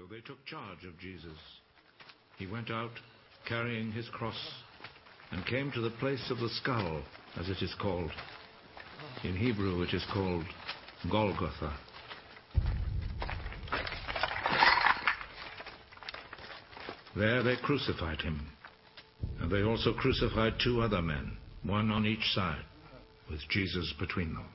So they took charge of Jesus. He went out carrying his cross and came to the place of the skull, as it is called. In Hebrew, it is called Golgotha. There they crucified him. And they also crucified two other men, one on each side, with Jesus between them.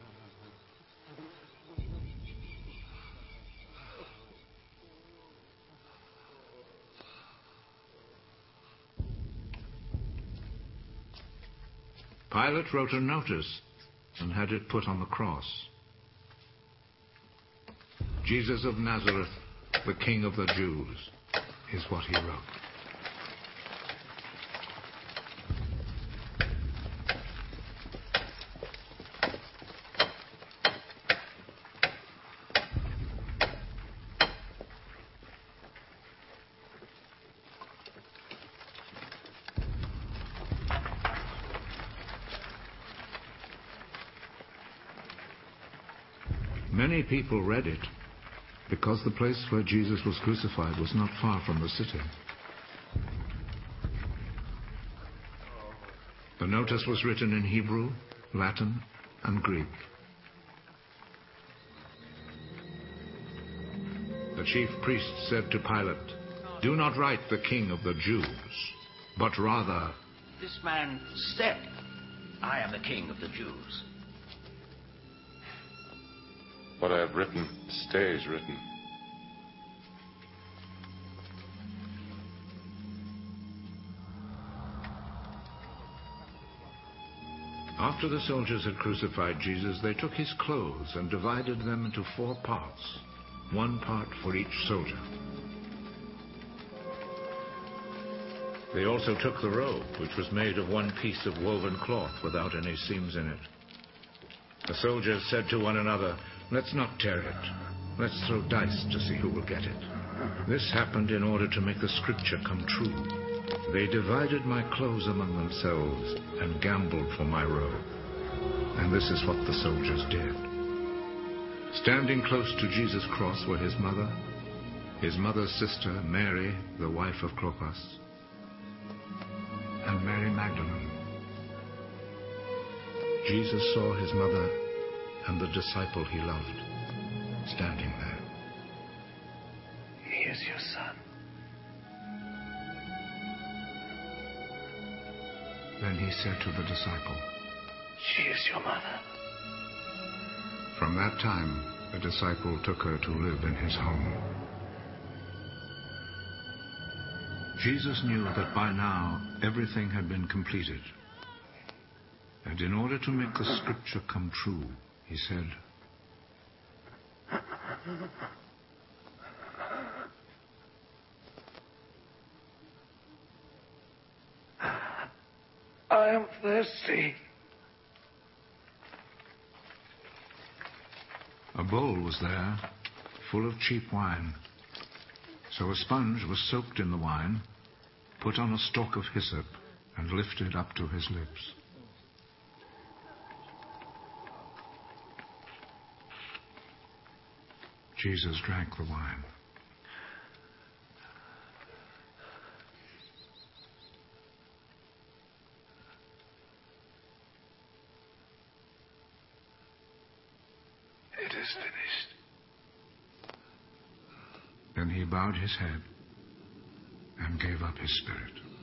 Pilate wrote a notice and had it put on the cross. Jesus of Nazareth, the King of the Jews, is what he wrote. People read it because the place where Jesus was crucified was not far from the city. The notice was written in Hebrew, Latin, and Greek. The chief priest said to Pilate, Do not write the king of the Jews, but rather, This man said, I am the king of the Jews. What I have written stays written. After the soldiers had crucified Jesus, they took his clothes and divided them into four parts, one part for each soldier. They also took the robe, which was made of one piece of woven cloth without any seams in it. The soldiers said to one another, Let's not tear it. Let's throw dice to see who will get it. This happened in order to make the scripture come true. They divided my clothes among themselves and gambled for my robe. And this is what the soldiers did. Standing close to Jesus' cross were his mother, his mother's sister, Mary, the wife of Clopas, and Mary Magdalene. Jesus saw his mother and the disciple he loved standing there. He is your son. Then he said to the disciple, She is your mother. From that time, the disciple took her to live in his home. Jesus knew that by now everything had been completed. And in order to make the scripture come true, he said, I am thirsty. A bowl was there, full of cheap wine. So a sponge was soaked in the wine, put on a stalk of hyssop, and lifted up to his lips. Jesus drank the wine. It is finished. Then he bowed his head and gave up his spirit.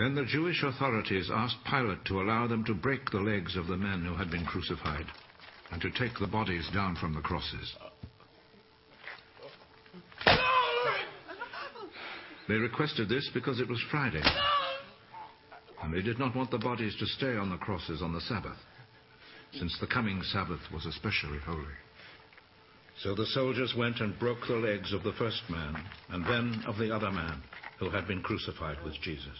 Then the Jewish authorities asked Pilate to allow them to break the legs of the men who had been crucified and to take the bodies down from the crosses. They requested this because it was Friday. And they did not want the bodies to stay on the crosses on the Sabbath, since the coming Sabbath was especially holy. So the soldiers went and broke the legs of the first man, and then of the other man who had been crucified with Jesus.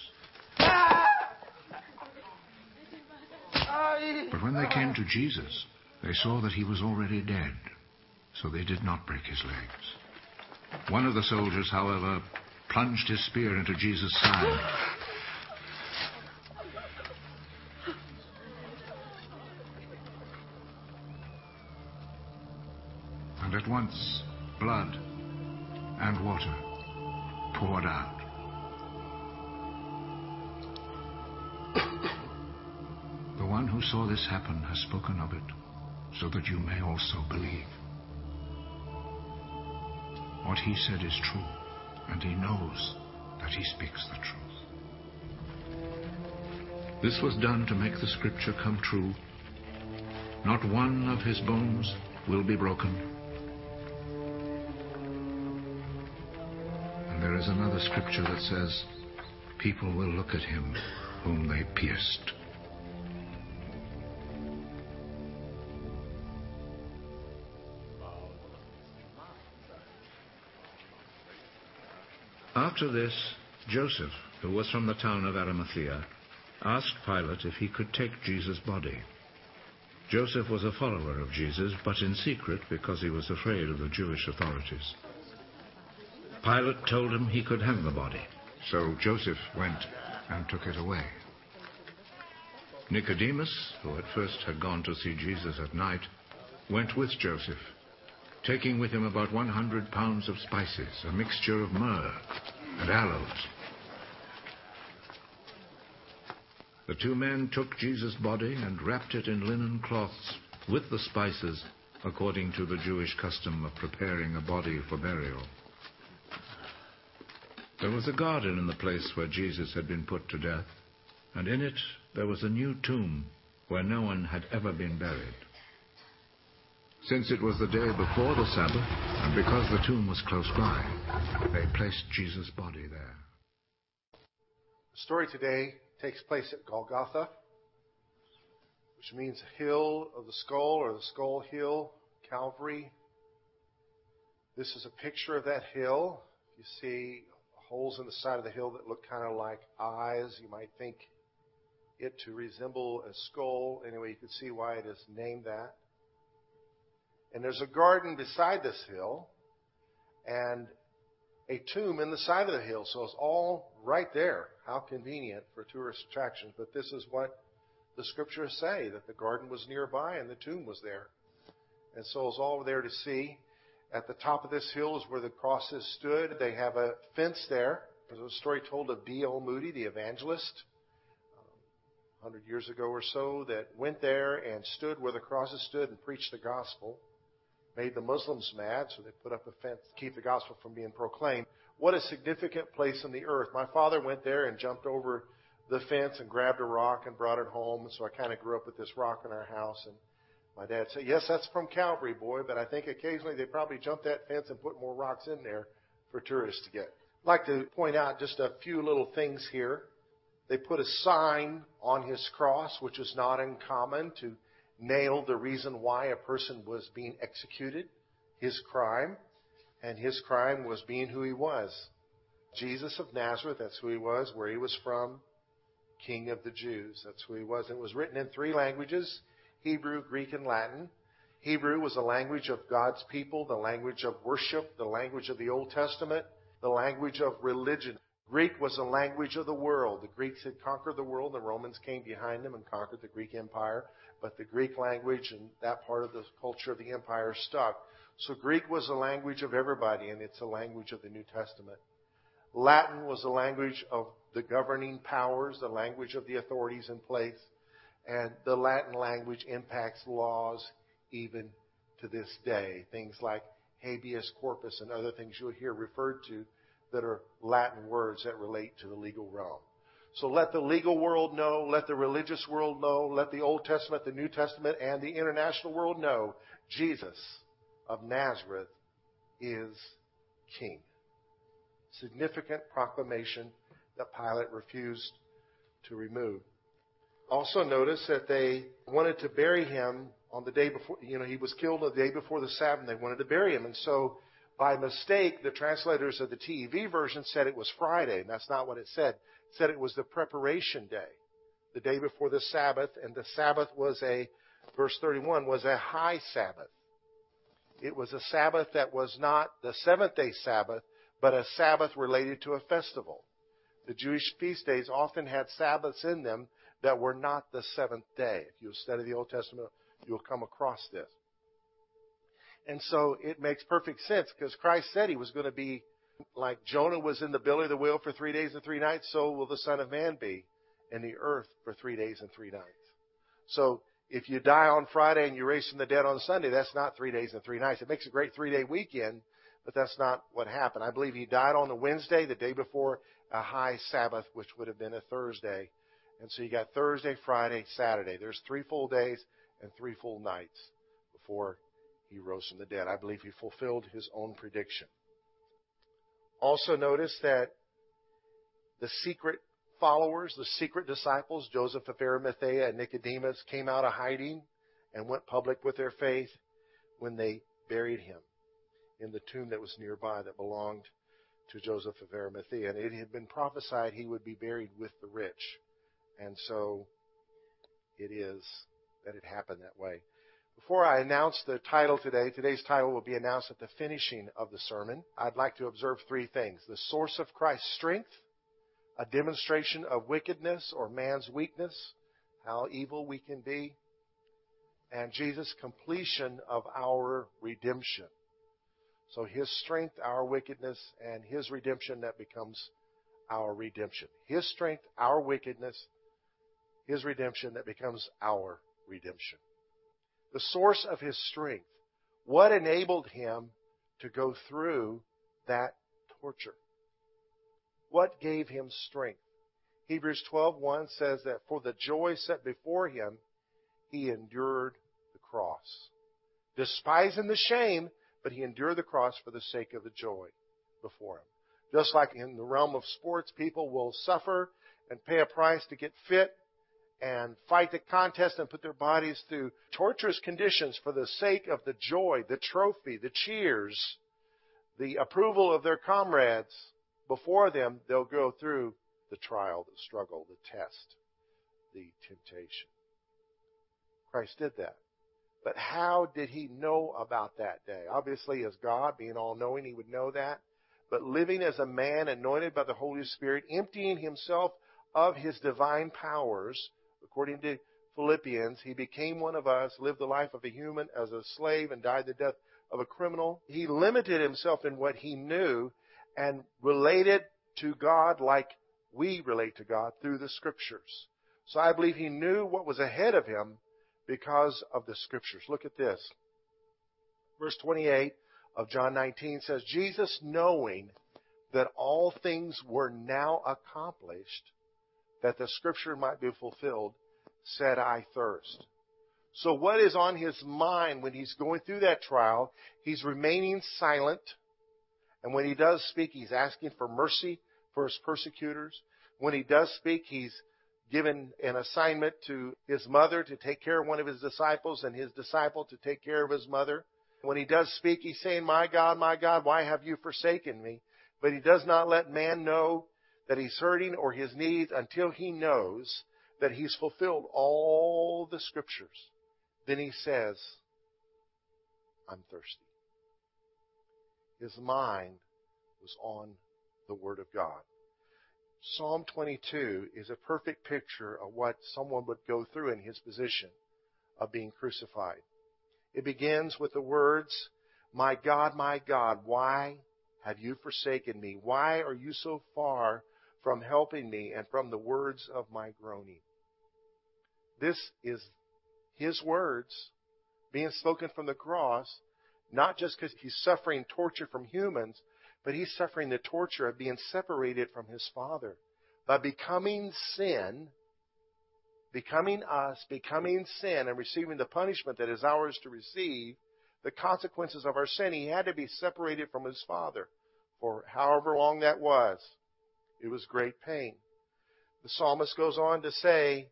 But when they came to Jesus, they saw that he was already dead, so they did not break his legs. One of the soldiers, however, plunged his spear into Jesus' side. And at once, blood and water poured out. One who saw this happen has spoken of it, so that you may also believe. What he said is true, and he knows that he speaks the truth. This was done to make the scripture come true. Not one of his bones will be broken. And there is another scripture that says, People will look at him whom they pierced. After this, Joseph, who was from the town of Arimathea, asked Pilate if he could take Jesus' body. Joseph was a follower of Jesus, but in secret because he was afraid of the Jewish authorities. Pilate told him he could hang the body, so Joseph went and took it away. Nicodemus, who at first had gone to see Jesus at night, went with Joseph, taking with him about 100 pounds of spices, a mixture of myrrh and aloes. The two men took Jesus' body and wrapped it in linen cloths with the spices, according to the Jewish custom of preparing a body for burial. There was a garden in the place where Jesus had been put to death, and in it there was a new tomb where no one had ever been buried. Since it was the day before the Sabbath, and because the tomb was close by, they placed Jesus' body there. The story today takes place at Golgotha, which means hill of the skull or the skull hill, Calvary. This is a picture of that hill. You see holes in the side of the hill that look kind of like eyes. You might think it to resemble a skull. Anyway, you can see why it is named that. And there's a garden beside this hill and a tomb in the side of the hill. So it's all right there. How convenient for tourist attractions. But this is what the scriptures say that the garden was nearby and the tomb was there. And so it's all there to see. At the top of this hill is where the crosses stood. They have a fence there. There's a story told of D.L. Moody, the evangelist, 100 um, years ago or so, that went there and stood where the crosses stood and preached the gospel. Made the Muslims mad, so they put up a fence to keep the gospel from being proclaimed. What a significant place on the earth. My father went there and jumped over the fence and grabbed a rock and brought it home. So I kind of grew up with this rock in our house. And my dad said, yes, that's from Calvary, boy, but I think occasionally they probably jump that fence and put more rocks in there for tourists to get. I'd like to point out just a few little things here. They put a sign on his cross, which is not uncommon to nail the reason why a person was being executed, his crime, and his crime was being who he was. Jesus of Nazareth, that's who he was, where he was from, King of the Jews, that's who he was. It was written in three languages Hebrew, Greek, and Latin. Hebrew was the language of God's people, the language of worship, the language of the Old Testament, the language of religion. Greek was the language of the world. The Greeks had conquered the world, the Romans came behind them and conquered the Greek Empire, but the Greek language and that part of the culture of the empire stuck. So Greek was the language of everybody, and it's the language of the New Testament. Latin was the language of the governing powers, the language of the authorities in place. And the Latin language impacts laws even to this day. Things like habeas corpus and other things you'll hear referred to that are Latin words that relate to the legal realm. So let the legal world know, let the religious world know, let the Old Testament, the New Testament, and the international world know Jesus of Nazareth is King. Significant proclamation that Pilate refused to remove. Also notice that they wanted to bury him on the day before, you know, he was killed the day before the Sabbath they wanted to bury him. And so by mistake, the translators of the TEV version said it was Friday, and that's not what it said. It said it was the preparation day, the day before the Sabbath, and the Sabbath was a, verse 31, was a high Sabbath. It was a Sabbath that was not the seventh day Sabbath, but a Sabbath related to a festival. The Jewish feast days often had Sabbaths in them that were not the seventh day. If you study the Old Testament, you'll come across this. And so it makes perfect sense because Christ said he was going to be like Jonah was in the belly of the whale for three days and three nights, so will the Son of Man be in the earth for three days and three nights. So if you die on Friday and you raise from the dead on Sunday, that's not three days and three nights. It makes a great three day weekend, but that's not what happened. I believe he died on the Wednesday, the day before a high Sabbath, which would have been a Thursday. And so you got Thursday, Friday, Saturday. There's three full days and three full nights before he rose from the dead. I believe he fulfilled his own prediction. Also notice that the secret followers, the secret disciples, Joseph of Arimathea and Nicodemus, came out of hiding and went public with their faith when they buried him in the tomb that was nearby that belonged to Joseph of Arimathea. And it had been prophesied he would be buried with the rich. And so it is that it happened that way. Before I announce the title today, today's title will be announced at the finishing of the sermon. I'd like to observe three things. The source of Christ's strength, a demonstration of wickedness or man's weakness, how evil we can be, and Jesus' completion of our redemption. So His strength, our wickedness, and His redemption that becomes our redemption. His strength, our wickedness, His redemption that becomes our redemption. The source of His strength. What enabled Him to go through that torture? What gave him strength? Hebrews 12:1 says that for the joy set before him, he endured the cross. Despising the shame, but he endured the cross for the sake of the joy before him. Just like in the realm of sports, people will suffer and pay a price to get fit and fight the contest and put their bodies through torturous conditions for the sake of the joy, the trophy, the cheers, the approval of their comrades before them, they'll go through the trial, the struggle, the test, the temptation. Christ did that. But how did he know about that day? Obviously, as God, being all knowing, he would know that. But living as a man anointed by the Holy Spirit, emptying himself of his divine powers, according to Philippians, he became one of us, lived the life of a human as a slave, and died the death of a criminal. He limited himself in what he knew and related to God like we relate to God through the Scriptures. So I believe he knew what was ahead of him because of the Scriptures. Look at this. Verse 28 of John 19 says, Jesus knowing that all things were now accomplished, that the Scripture might be fulfilled, said, I thirst. So what is on his mind when he's going through that trial? He's remaining silent and when he does speak, he's asking for mercy for his persecutors. When he does speak, he's given an assignment to his mother to take care of one of his disciples and his disciple to take care of his mother. When he does speak, he's saying, My God, my God, why have you forsaken me? But he does not let man know that he's hurting or his needs until he knows that he's fulfilled all the scriptures. Then he says, I'm thirsty. His mind was on the Word of God. Psalm 22 is a perfect picture of what someone would go through in his position of being crucified. It begins with the words, My God, my God, why have you forsaken me? Why are you so far from helping me and from the words of my groaning? This is his words being spoken from the cross not just because he's suffering torture from humans, but he's suffering the torture of being separated from his Father. By becoming sin, becoming us, becoming sin, and receiving the punishment that is ours to receive, the consequences of our sin, he had to be separated from his Father for however long that was. It was great pain. The psalmist goes on to say,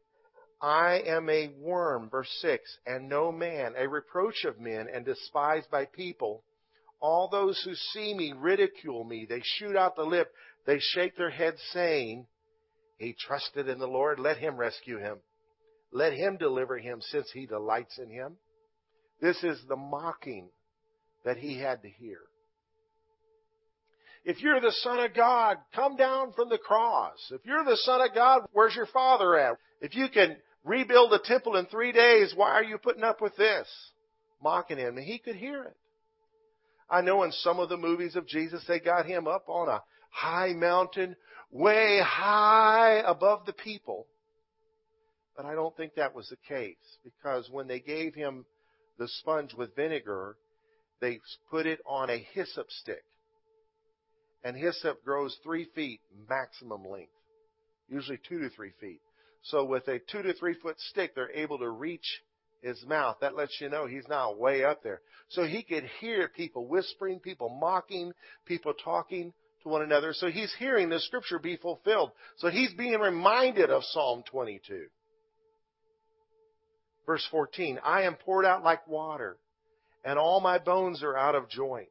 I am a worm, verse 6, and no man, a reproach of men and despised by people. All those who see me ridicule me. They shoot out the lip. They shake their heads saying, He trusted in the Lord. Let him rescue him. Let him deliver him since he delights in him. This is the mocking that he had to hear. If you're the Son of God, come down from the cross. If you're the Son of God, where's your Father at? If you can rebuild the temple in three days. Why are you putting up with this? Mocking him. And he could hear it. I know in some of the movies of Jesus, they got him up on a high mountain, way high above the people. But I don't think that was the case because when they gave him the sponge with vinegar, they put it on a hyssop stick. And hyssop grows three feet maximum length, usually two to three feet. So with a two to three foot stick, they're able to reach his mouth. That lets you know he's now way up there. So he could hear people whispering, people mocking, people talking to one another. So he's hearing the scripture be fulfilled. So he's being reminded of Psalm 22. Verse 14, I am poured out like water, and all my bones are out of joint.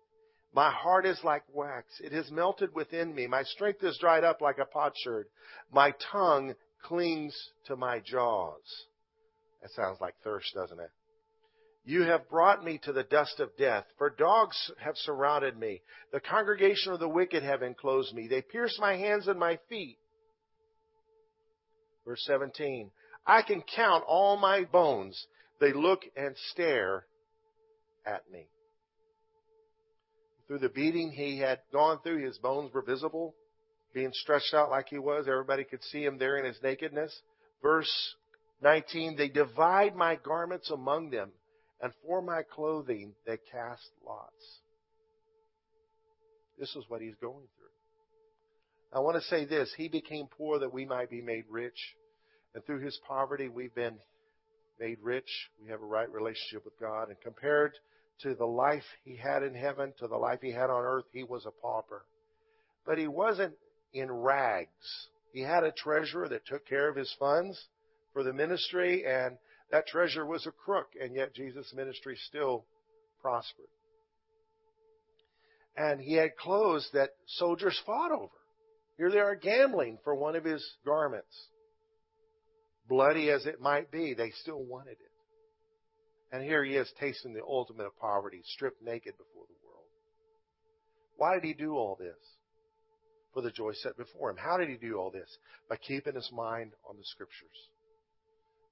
My heart is like wax. It has melted within me. My strength is dried up like a potsherd. My tongue clings to my jaws. That sounds like thirst, doesn't it? You have brought me to the dust of death, for dogs have surrounded me. The congregation of the wicked have enclosed me. They pierce my hands and my feet. Verse 17. I can count all my bones. They look and stare at me. Through the beating he had gone through, his bones were visible, being stretched out like he was. Everybody could see him there in his nakedness. Verse 19, they divide my garments among them, and for my clothing they cast lots. This is what he's going through. I want to say this. He became poor that we might be made rich. And through his poverty, we've been made rich. We have a right relationship with God. And compared to the life he had in heaven, to the life he had on earth, he was a pauper. But he wasn't in rags. He had a treasurer that took care of his funds for the ministry, and that treasurer was a crook, and yet Jesus' ministry still prospered. And he had clothes that soldiers fought over. Here they are gambling for one of his garments. Bloody as it might be, they still wanted it. And here he is tasting the ultimate of poverty, stripped naked before the world. Why did he do all this? For the joy set before him. How did he do all this? By keeping his mind on the scriptures.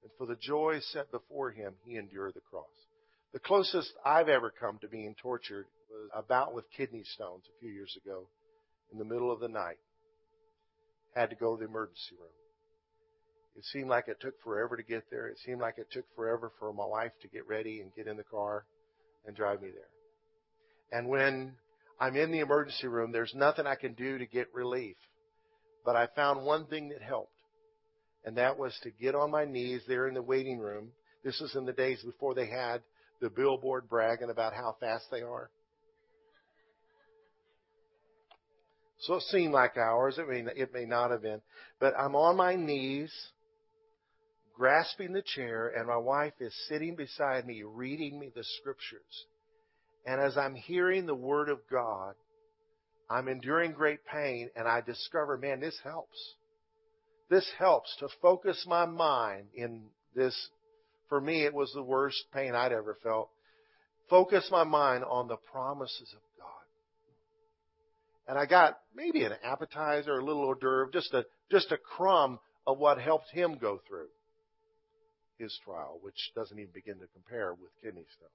And for the joy set before him, he endured the cross. The closest I've ever come to being tortured was about with kidney stones a few years ago in the middle of the night. Had to go to the emergency room. It seemed like it took forever to get there. It seemed like it took forever for my wife to get ready and get in the car and drive me there. And when I'm in the emergency room, there's nothing I can do to get relief. But I found one thing that helped. And that was to get on my knees there in the waiting room. This was in the days before they had the billboard bragging about how fast they are. So it seemed like hours. It may, it may not have been. But I'm on my knees grasping the chair, and my wife is sitting beside me reading me the scriptures. And as I'm hearing the word of God, I'm enduring great pain, and I discover, man, this helps. This helps to focus my mind in this. For me, it was the worst pain I'd ever felt. Focus my mind on the promises of God. And I got maybe an appetizer, a little hors d'oeuvre, just a, just a crumb of what helped him go through his trial, which doesn't even begin to compare with kidney stone.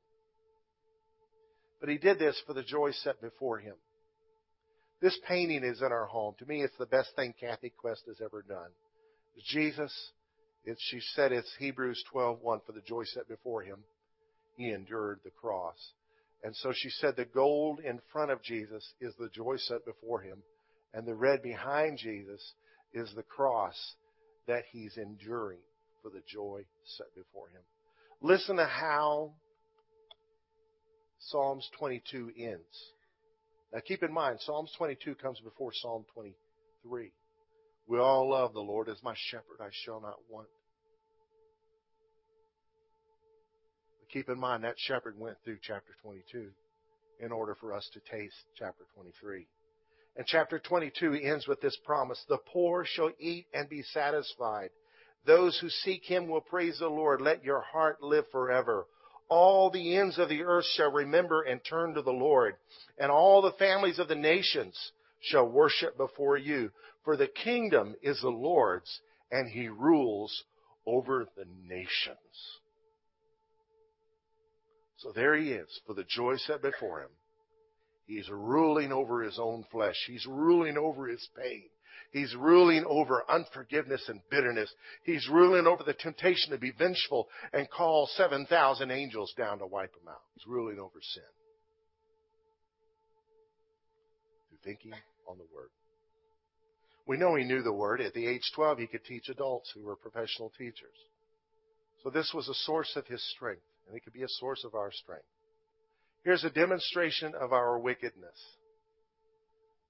But he did this for the joy set before him. This painting is in our home. To me, it's the best thing Kathy Quest has ever done. Jesus, she said it's Hebrews 12:1 for the joy set before him. He endured the cross. And so she said the gold in front of Jesus is the joy set before him, and the red behind Jesus is the cross that he's enduring for the joy set before him. Listen to how Psalms 22 ends. Now keep in mind, Psalms 22 comes before Psalm 23. We all love the Lord as my shepherd, I shall not want. But keep in mind, that shepherd went through chapter 22 in order for us to taste chapter 23. And chapter 22 ends with this promise The poor shall eat and be satisfied. Those who seek him will praise the Lord. Let your heart live forever. All the ends of the earth shall remember and turn to the Lord, and all the families of the nations shall worship before you. For the kingdom is the Lord's, and he rules over the nations. So there he is, for the joy set before him. He's ruling over his own flesh. He's ruling over his pain. He's ruling over unforgiveness and bitterness. He's ruling over the temptation to be vengeful and call 7,000 angels down to wipe him out. He's ruling over sin. Through thinking on the Word. We know he knew the Word. At the age 12, he could teach adults who were professional teachers. So this was a source of his strength, and it could be a source of our strength. Here's a demonstration of our wickedness.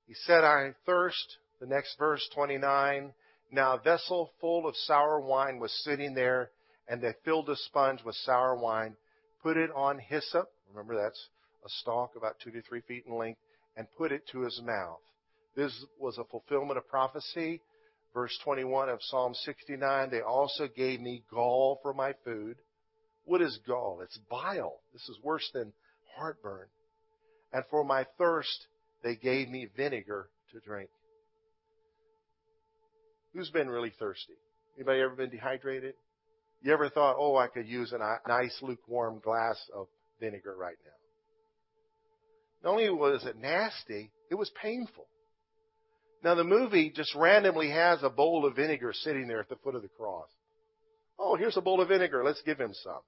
He said, I thirst. The next verse, 29. Now a vessel full of sour wine was sitting there, and they filled a sponge with sour wine, put it on hyssop. Remember, that's a stalk about two to three feet in length, and put it to his mouth. This was a fulfillment of prophecy. Verse 21 of Psalm 69, they also gave me gall for my food. What is gall? It's bile. This is worse than heartburn. And for my thirst, they gave me vinegar to drink. Who's been really thirsty? Anybody ever been dehydrated? You ever thought, oh, I could use a nice lukewarm glass of vinegar right now? Not only was it nasty, it was painful. Now the movie just randomly has a bowl of vinegar sitting there at the foot of the cross. Oh, here's a bowl of vinegar. Let's give him some.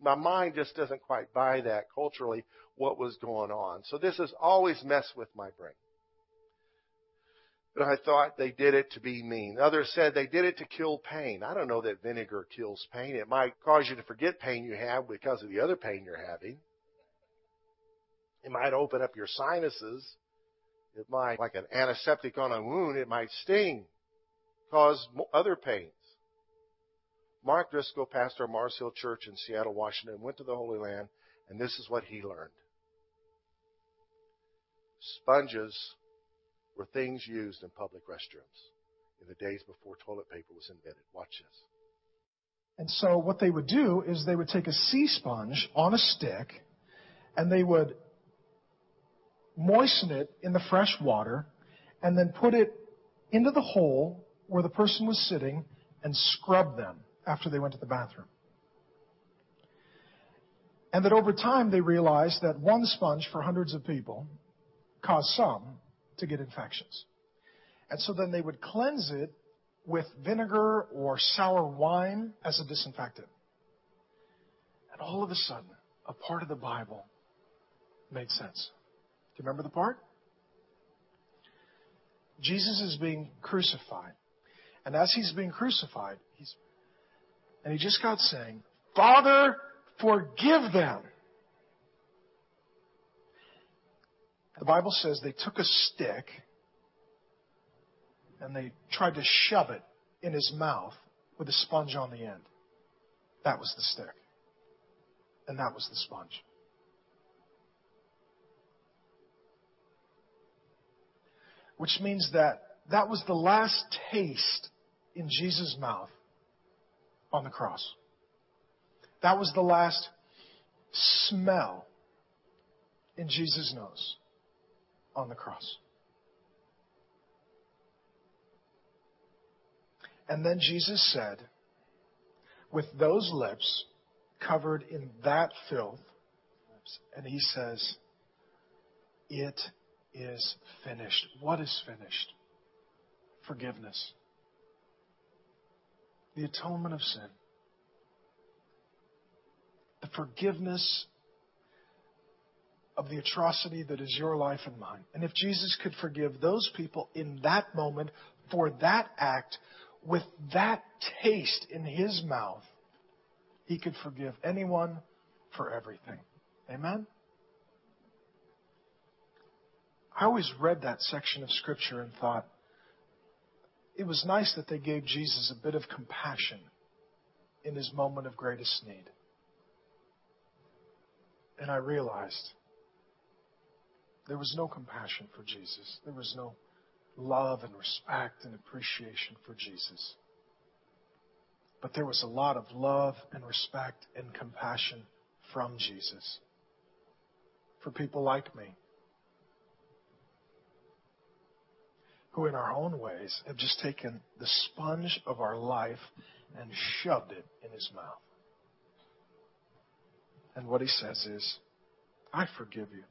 My mind just doesn't quite buy that culturally what was going on. So this has always messed with my brain. But I thought they did it to be mean. Others said they did it to kill pain. I don't know that vinegar kills pain. It might cause you to forget pain you have because of the other pain you're having. It might open up your sinuses. It might, like an antiseptic on a wound, it might sting, cause other pains. Mark Driscoll, pastor of Mars Hill Church in Seattle, Washington, went to the Holy Land, and this is what he learned. Sponges were things used in public restrooms in the days before toilet paper was invented. Watch this. And so what they would do is they would take a sea sponge on a stick and they would moisten it in the fresh water and then put it into the hole where the person was sitting and scrub them after they went to the bathroom. And that over time they realized that one sponge for hundreds of people caused some to get infections. And so then they would cleanse it with vinegar or sour wine as a disinfectant. And all of a sudden, a part of the Bible made sense. Do you remember the part? Jesus is being crucified. And as he's being crucified, he's and he just got saying, Father, forgive them. The Bible says they took a stick and they tried to shove it in his mouth with a sponge on the end. That was the stick. And that was the sponge. Which means that that was the last taste in Jesus' mouth on the cross. That was the last smell in Jesus' nose on the cross. And then Jesus said, with those lips covered in that filth, and he says, It is finished. What is finished? Forgiveness. The atonement of sin. The forgiveness of the atrocity that is your life and mine. And if Jesus could forgive those people in that moment for that act with that taste in his mouth, he could forgive anyone for everything. Amen? I always read that section of Scripture and thought it was nice that they gave Jesus a bit of compassion in his moment of greatest need. And I realized there was no compassion for Jesus. There was no love and respect and appreciation for Jesus. But there was a lot of love and respect and compassion from Jesus for people like me who, in our own ways, have just taken the sponge of our life and shoved it in his mouth. And what he says is, I forgive you.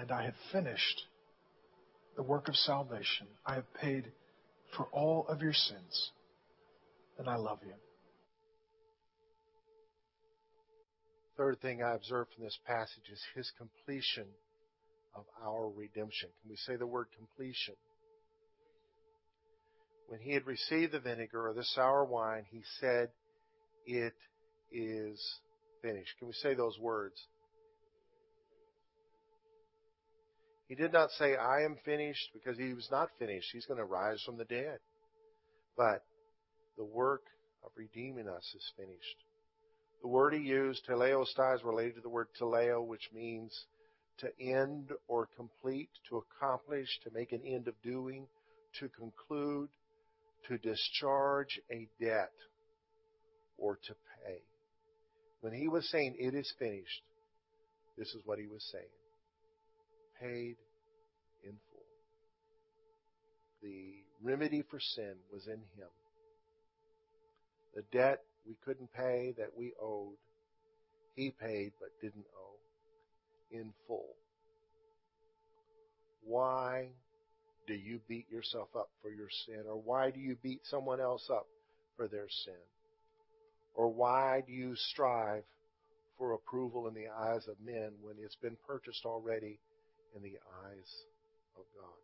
And I have finished the work of salvation. I have paid for all of your sins, and I love you. Third thing I observe from this passage is his completion of our redemption. Can we say the word completion? When he had received the vinegar or the sour wine, he said, It is finished. Can we say those words? He did not say, I am finished, because he was not finished. He's going to rise from the dead. But the work of redeeming us is finished. The word he used, tetelestai, is related to the word teleo, which means to end or complete, to accomplish, to make an end of doing, to conclude, to discharge a debt, or to pay. When he was saying, It is finished, this is what he was saying paid in full. The remedy for sin was in him. The debt we couldn't pay that we owed, he paid but didn't owe in full. Why do you beat yourself up for your sin? Or why do you beat someone else up for their sin? Or why do you strive for approval in the eyes of men when it's been purchased already in the eyes of God?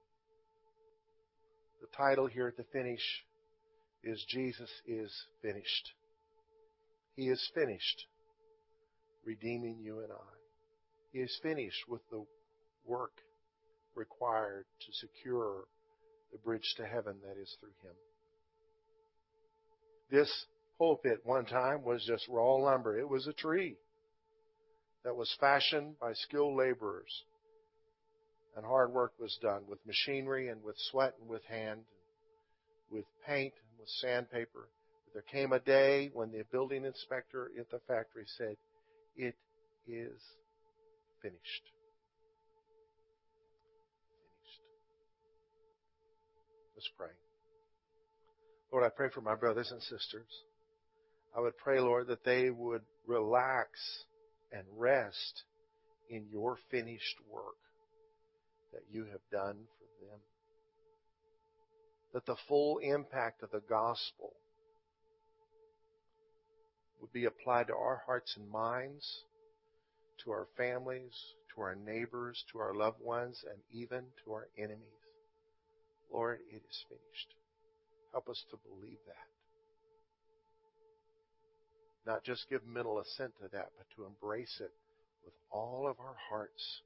The title here at the finish is Jesus is finished. He is finished redeeming you and I. He is finished with the work required to secure the bridge to heaven that is through Him. This pulpit one time was just raw lumber. It was a tree that was fashioned by skilled laborers. And hard work was done with machinery and with sweat and with hand, with paint and with sandpaper. But There came a day when the building inspector at the factory said, It is finished. Finished. Let's pray. Lord, I pray for my brothers and sisters. I would pray, Lord, that they would relax and rest in your finished work that you have done for them. That the full impact of the gospel would be applied to our hearts and minds, to our families, to our neighbors, to our loved ones, and even to our enemies. Lord, it is finished. Help us to believe that. Not just give mental assent to that, but to embrace it with all of our hearts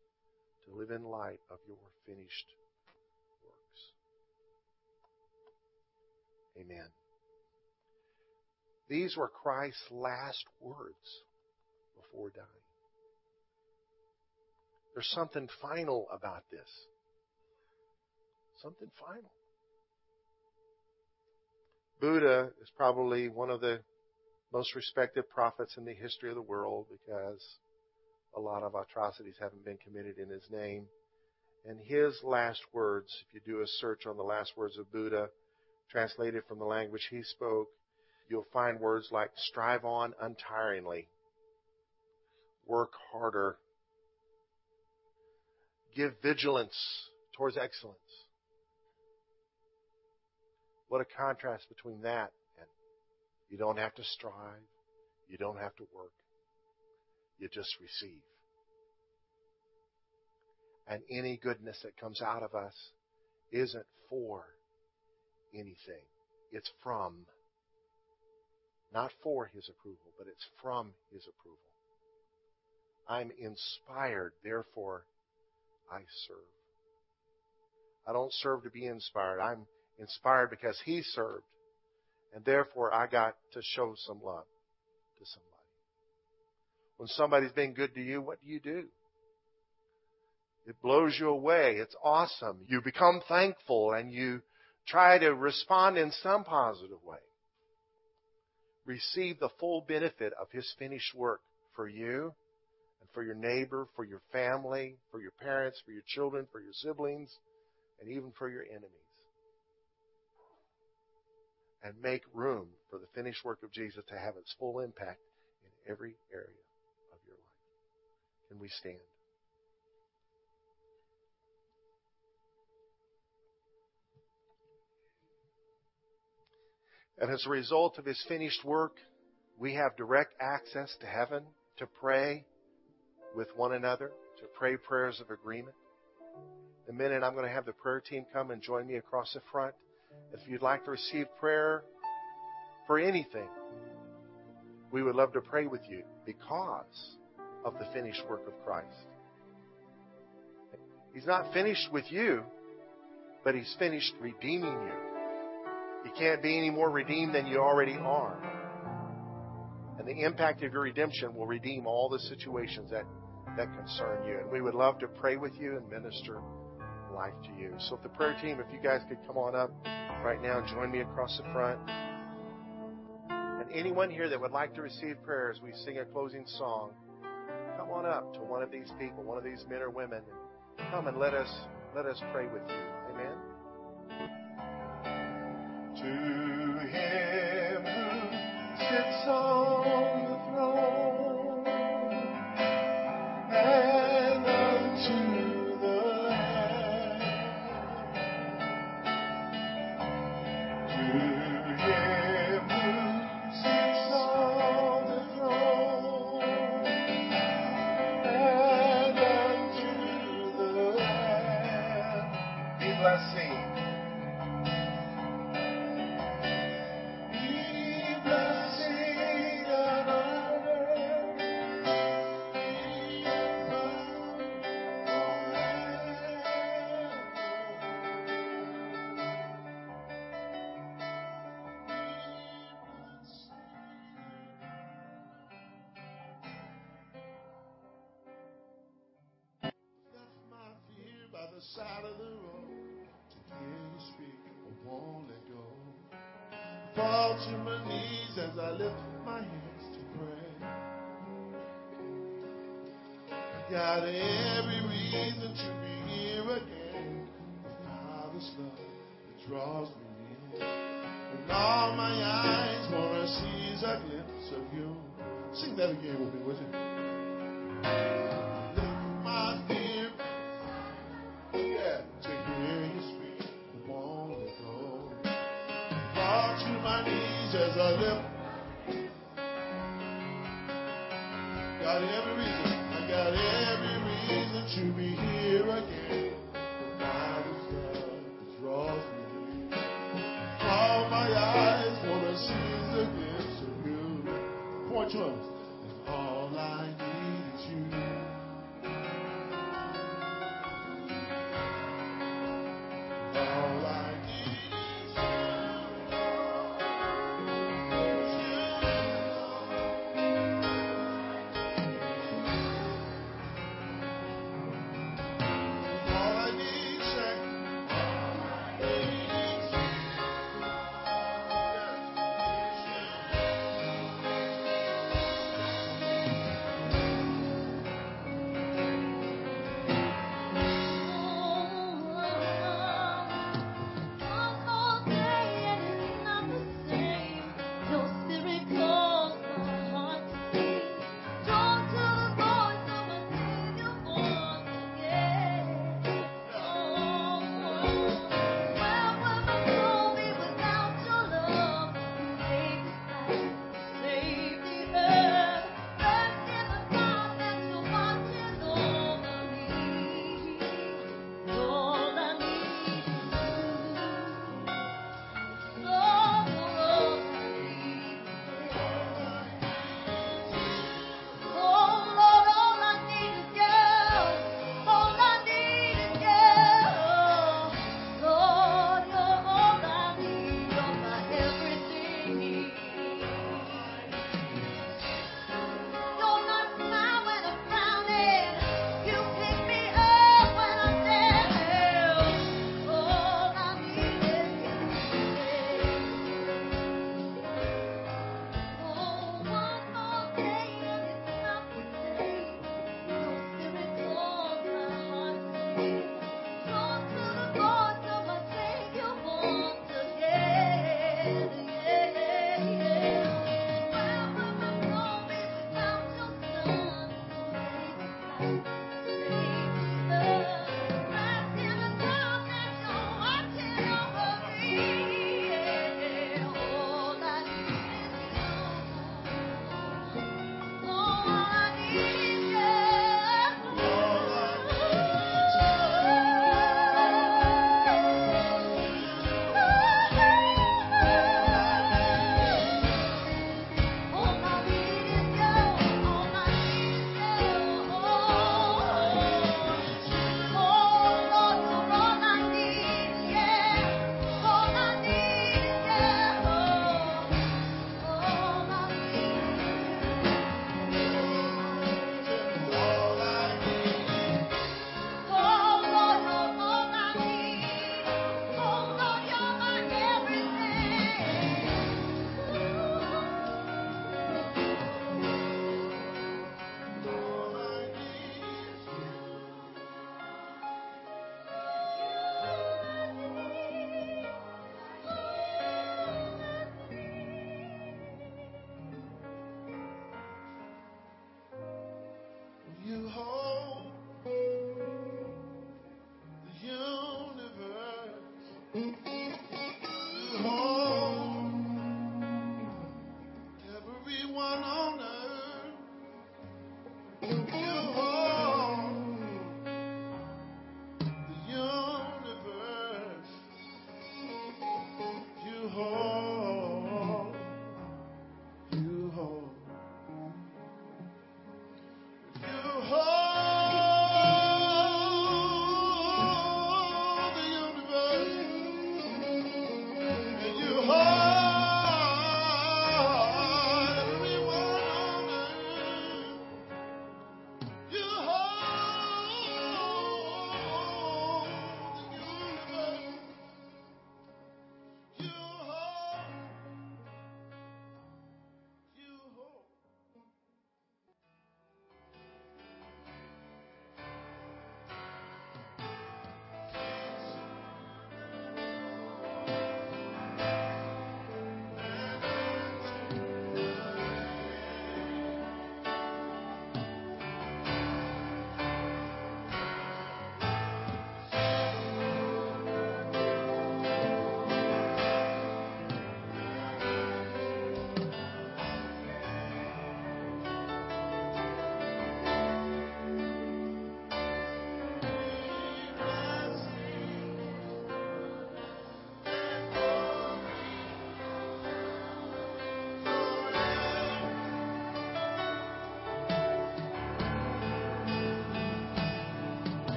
to live in light of your finished works. Amen. These were Christ's last words before dying. There's something final about this. Something final. Buddha is probably one of the most respected prophets in the history of the world because a lot of atrocities haven't been committed in his name. And his last words, if you do a search on the last words of Buddha, translated from the language he spoke, you'll find words like strive on untiringly, work harder, give vigilance towards excellence. What a contrast between that and you don't have to strive, you don't have to work, you just receive. And any goodness that comes out of us isn't for anything, it's from not for His approval, but it's from His approval. I'm inspired, therefore I serve. I don't serve to be inspired. I'm inspired because He served. And therefore I got to show some love to somebody. When somebody's been good to you, what do you do? It blows you away. It's awesome. You become thankful and you try to respond in some positive way receive the full benefit of His finished work for you and for your neighbor, for your family, for your parents, for your children, for your siblings, and even for your enemies. And make room for the finished work of Jesus to have its full impact in every area and we stand. And as a result of his finished work, we have direct access to heaven to pray with one another, to pray prayers of agreement. The a minute, I'm going to have the prayer team come and join me across the front. If you'd like to receive prayer for anything, we would love to pray with you because of the finished work of Christ. He's not finished with you, but He's finished redeeming you. You can't be any more redeemed than you already are. And the impact of your redemption will redeem all the situations that, that concern you. And we would love to pray with you and minister life to you. So if the prayer team, if you guys could come on up right now and join me across the front. And anyone here that would like to receive prayer as we sing a closing song, on up to one of these people, one of these men or women, come and let us let us pray with you. Amen. To him who sits on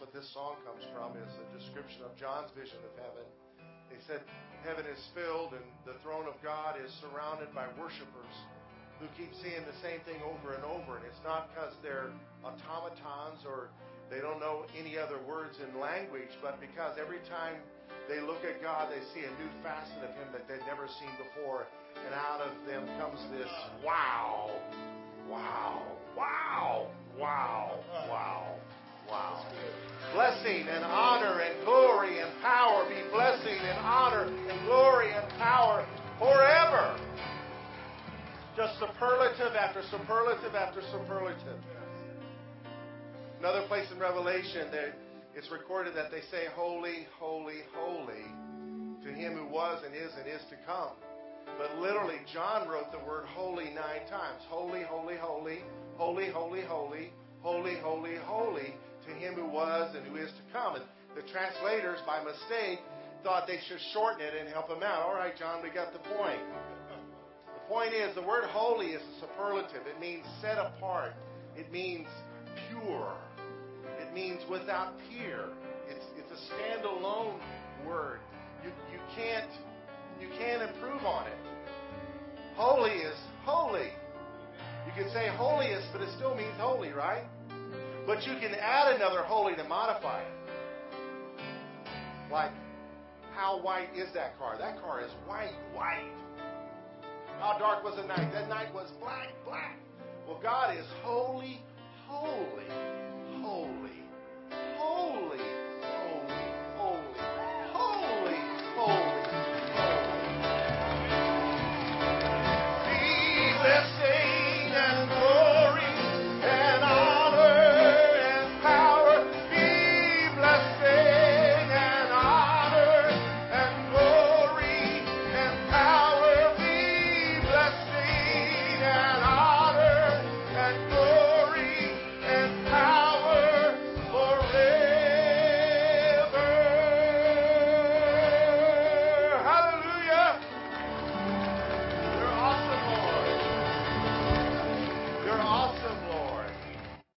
what this song comes from, is a description of John's vision of heaven. They said heaven is filled and the throne of God is surrounded by worshipers who keep seeing the same thing over and over. And it's not because they're automatons or they don't know any other words in language, but because every time they look at God, they see a new facet of Him that they've never seen before. And out of them comes this wow, wow, wow. Wow. Wow. Wow. Blessing and honor and glory and power be blessing and honor and glory and power forever. Just superlative after superlative after superlative. Another place in Revelation, it's recorded that they say, Holy, holy, holy to him who was and is and is to come. But literally, John wrote the word holy nine times. Holy, holy, holy, holy, holy, holy, holy, holy, holy to him who was and who is to come. And the translators, by mistake, thought they should shorten it and help him out. All right, John, we got the point. The point is, the word holy is a superlative. It means set apart. It means pure. It means without peer. It's, it's a standalone word. You, you can't you can't improve on it. Holy is holy. You can say holiest, but it still means holy, right? But you can add another holy to modify it. Like, how white is that car? That car is white, white. How dark was the night? That night was black, black. Well, God is holy, holy, holy, holy.